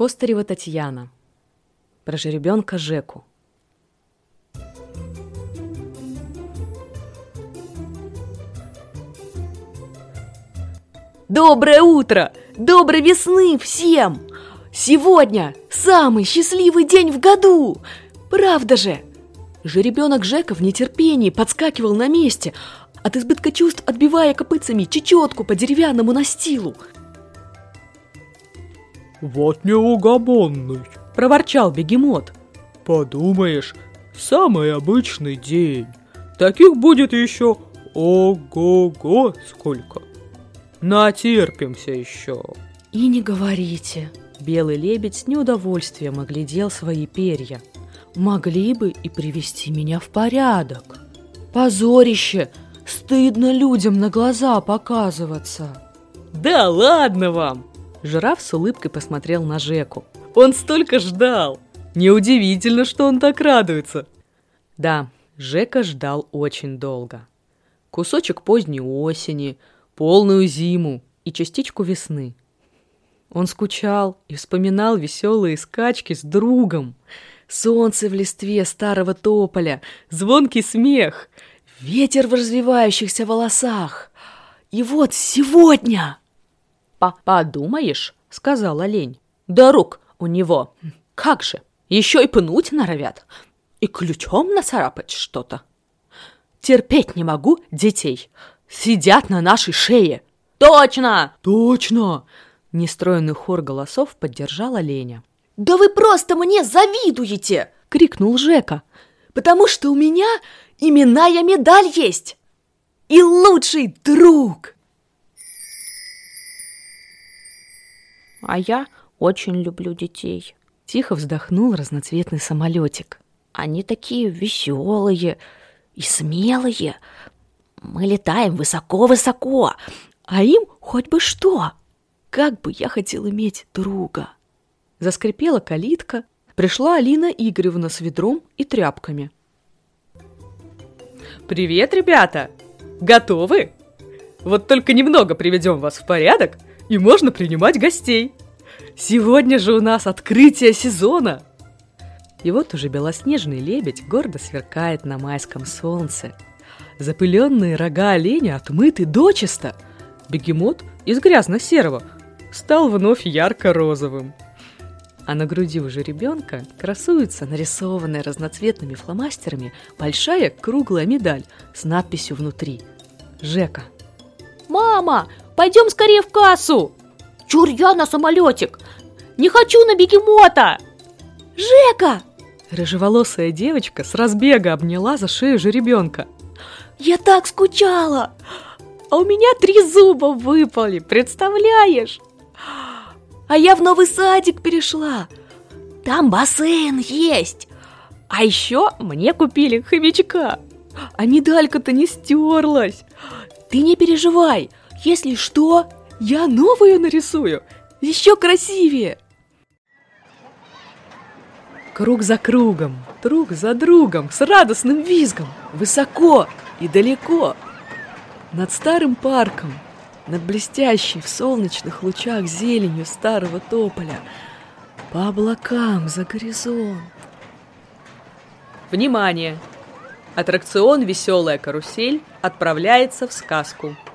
Костарева Татьяна. Про жеребенка Жеку. Доброе утро! Доброй весны всем! Сегодня самый счастливый день в году! Правда же? Жеребенок Жека в нетерпении подскакивал на месте, от избытка чувств отбивая копытцами чечетку по деревянному настилу. «Вот неугомонный!» – проворчал бегемот. «Подумаешь, самый обычный день. Таких будет еще ого-го сколько. Натерпимся еще!» «И не говорите!» Белый лебедь с неудовольствием оглядел свои перья. «Могли бы и привести меня в порядок. Позорище! Стыдно людям на глаза показываться!» «Да ладно вам!» Жираф с улыбкой посмотрел на Жеку. «Он столько ждал! Неудивительно, что он так радуется!» Да, Жека ждал очень долго. Кусочек поздней осени, полную зиму и частичку весны. Он скучал и вспоминал веселые скачки с другом. Солнце в листве старого тополя, звонкий смех, ветер в развивающихся волосах. И вот сегодня... «Подумаешь», — сказал олень, — «да рук у него, как же, еще и пнуть норовят, и ключом нацарапать что-то. Терпеть не могу детей, сидят на нашей шее. Точно! Точно! Нестроенный хор голосов поддержал оленя. «Да вы просто мне завидуете!» — крикнул Жека. «Потому что у меня именная медаль есть! И лучший друг!» «А я очень люблю детей», — тихо вздохнул разноцветный самолетик. «Они такие веселые и смелые. Мы летаем высоко-высоко, а им хоть бы что!» Как бы я хотел иметь друга!» Заскрипела калитка, пришла Алина Игоревна с ведром и тряпками. «Привет, ребята! Готовы? Вот только немного приведем вас в порядок, и можно принимать гостей. Сегодня же у нас открытие сезона!» И вот уже белоснежный лебедь гордо сверкает на майском солнце. Запыленные рога оленя отмыты дочисто. Бегемот из грязно-серого стал вновь ярко-розовым. А на груди уже ребенка красуется нарисованная разноцветными фломастерами большая круглая медаль с надписью внутри «Жека». «Мама, пойдем скорее в кассу!» «Чур я на самолетик! Не хочу на бегемота!» «Жека!» Рыжеволосая девочка с разбега обняла за шею жеребенка. «Я так скучала! А у меня три зуба выпали, представляешь?» А я в новый садик перешла. Там бассейн есть. А еще мне купили хомячка. А медалька-то не стерлась. Ты не переживай. Если что, я новую нарисую. Еще красивее. Круг за кругом, друг за другом, с радостным визгом, высоко и далеко. Над старым парком – над блестящей в солнечных лучах зеленью старого тополя, по облакам за горизонт. Внимание! Аттракцион «Веселая карусель» отправляется в сказку –